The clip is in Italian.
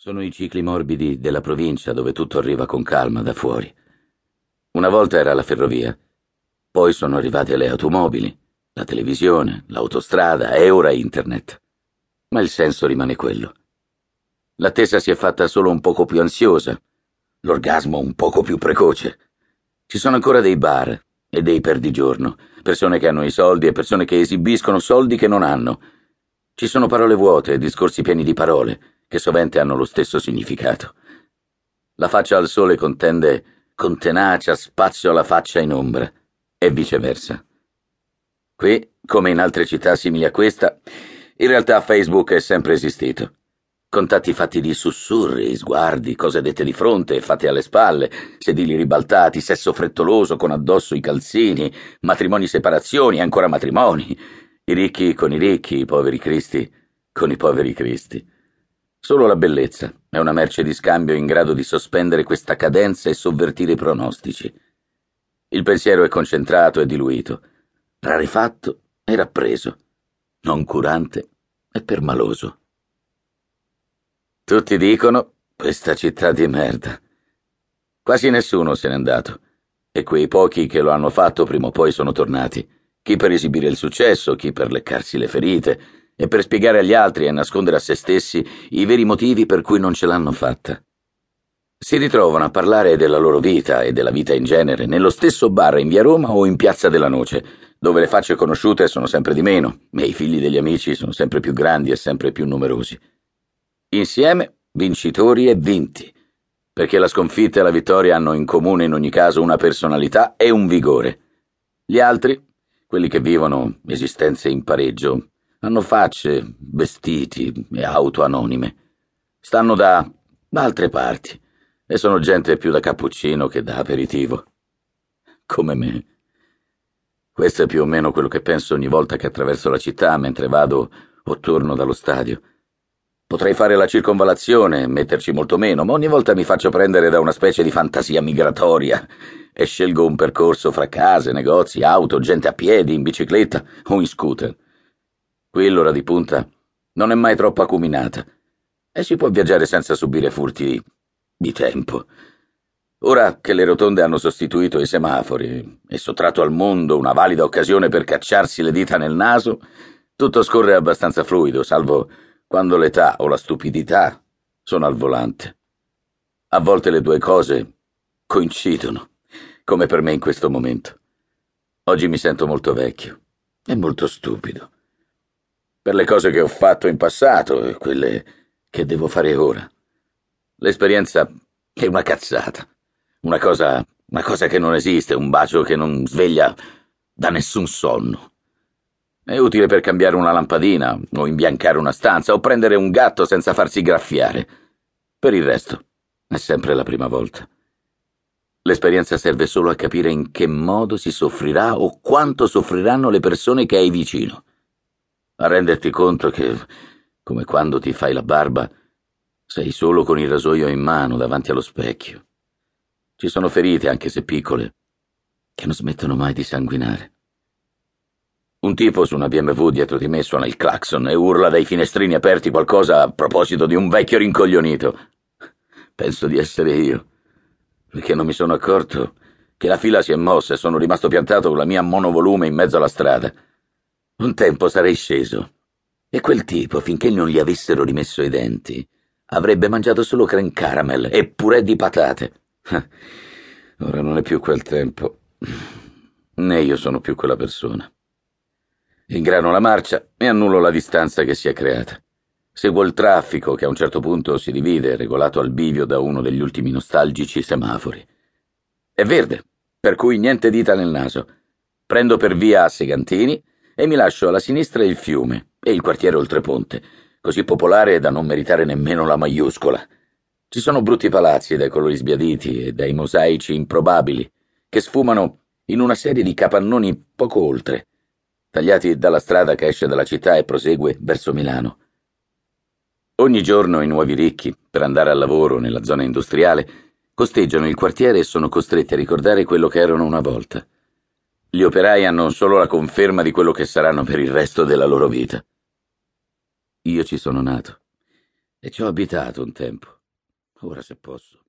Sono i cicli morbidi della provincia dove tutto arriva con calma da fuori. Una volta era la ferrovia, poi sono arrivate le automobili, la televisione, l'autostrada e ora internet. Ma il senso rimane quello. L'attesa si è fatta solo un poco più ansiosa, l'orgasmo un poco più precoce. Ci sono ancora dei bar e dei perdigiorno, persone che hanno i soldi e persone che esibiscono soldi che non hanno. Ci sono parole vuote e discorsi pieni di parole che sovente hanno lo stesso significato. La faccia al sole contende con tenacia spazio alla faccia in ombra, e viceversa. Qui, come in altre città simili a questa, in realtà Facebook è sempre esistito. Contatti fatti di sussurri, sguardi, cose dette di fronte, fatte alle spalle, sedili ribaltati, sesso frettoloso con addosso i calzini, matrimoni separazioni e ancora matrimoni, i ricchi con i ricchi, i poveri cristi con i poveri cristi. Solo la bellezza è una merce di scambio in grado di sospendere questa cadenza e sovvertire i pronostici. Il pensiero è concentrato e diluito, rarefatto e rappreso, non curante e permaloso. Tutti dicono questa città di merda. Quasi nessuno se n'è andato, e quei pochi che lo hanno fatto prima o poi sono tornati, chi per esibire il successo, chi per leccarsi le ferite, e per spiegare agli altri e nascondere a se stessi i veri motivi per cui non ce l'hanno fatta. Si ritrovano a parlare della loro vita e della vita in genere nello stesso bar in via Roma o in piazza della Noce, dove le facce conosciute sono sempre di meno e i figli degli amici sono sempre più grandi e sempre più numerosi. Insieme, vincitori e vinti, perché la sconfitta e la vittoria hanno in comune in ogni caso una personalità e un vigore. Gli altri, quelli che vivono esistenze in pareggio, hanno facce, vestiti e auto anonime. Stanno da, da altre parti e sono gente più da cappuccino che da aperitivo. Come me. Questo è più o meno quello che penso ogni volta che attraverso la città mentre vado o torno dallo stadio. Potrei fare la circonvalazione, metterci molto meno, ma ogni volta mi faccio prendere da una specie di fantasia migratoria e scelgo un percorso fra case, negozi, auto, gente a piedi, in bicicletta o in scooter. Qui l'ora di punta non è mai troppo acuminata e si può viaggiare senza subire furti di tempo. Ora che le rotonde hanno sostituito i semafori e sottratto al mondo una valida occasione per cacciarsi le dita nel naso, tutto scorre abbastanza fluido, salvo quando l'età o la stupidità sono al volante. A volte le due cose coincidono, come per me in questo momento. Oggi mi sento molto vecchio e molto stupido per le cose che ho fatto in passato e quelle che devo fare ora. L'esperienza è una cazzata, una cosa, una cosa che non esiste, un bacio che non sveglia da nessun sonno. È utile per cambiare una lampadina, o imbiancare una stanza, o prendere un gatto senza farsi graffiare. Per il resto, è sempre la prima volta. L'esperienza serve solo a capire in che modo si soffrirà o quanto soffriranno le persone che hai vicino a renderti conto che, come quando ti fai la barba, sei solo con il rasoio in mano davanti allo specchio. Ci sono ferite, anche se piccole, che non smettono mai di sanguinare. Un tipo su una BMW dietro di me suona il clacson e urla dai finestrini aperti qualcosa a proposito di un vecchio rincoglionito. Penso di essere io, perché non mi sono accorto che la fila si è mossa e sono rimasto piantato con la mia monovolume in mezzo alla strada. Un tempo sarei sceso. E quel tipo, finché non gli avessero rimesso i denti, avrebbe mangiato solo creme caramel e purè di patate. Ora non è più quel tempo. Né io sono più quella persona. Ingrano la marcia e annullo la distanza che si è creata. Seguo il traffico che a un certo punto si divide, regolato al bivio da uno degli ultimi nostalgici semafori. È verde, per cui niente dita nel naso. Prendo per via a Segantini e mi lascio alla sinistra il fiume e il quartiere oltreponte, così popolare da non meritare nemmeno la maiuscola. Ci sono brutti palazzi dai colori sbiaditi e dai mosaici improbabili, che sfumano in una serie di capannoni poco oltre, tagliati dalla strada che esce dalla città e prosegue verso Milano. Ogni giorno i nuovi ricchi, per andare al lavoro nella zona industriale, costeggiano il quartiere e sono costretti a ricordare quello che erano una volta. Gli operai hanno solo la conferma di quello che saranno per il resto della loro vita. Io ci sono nato. E ci ho abitato un tempo. Ora se posso.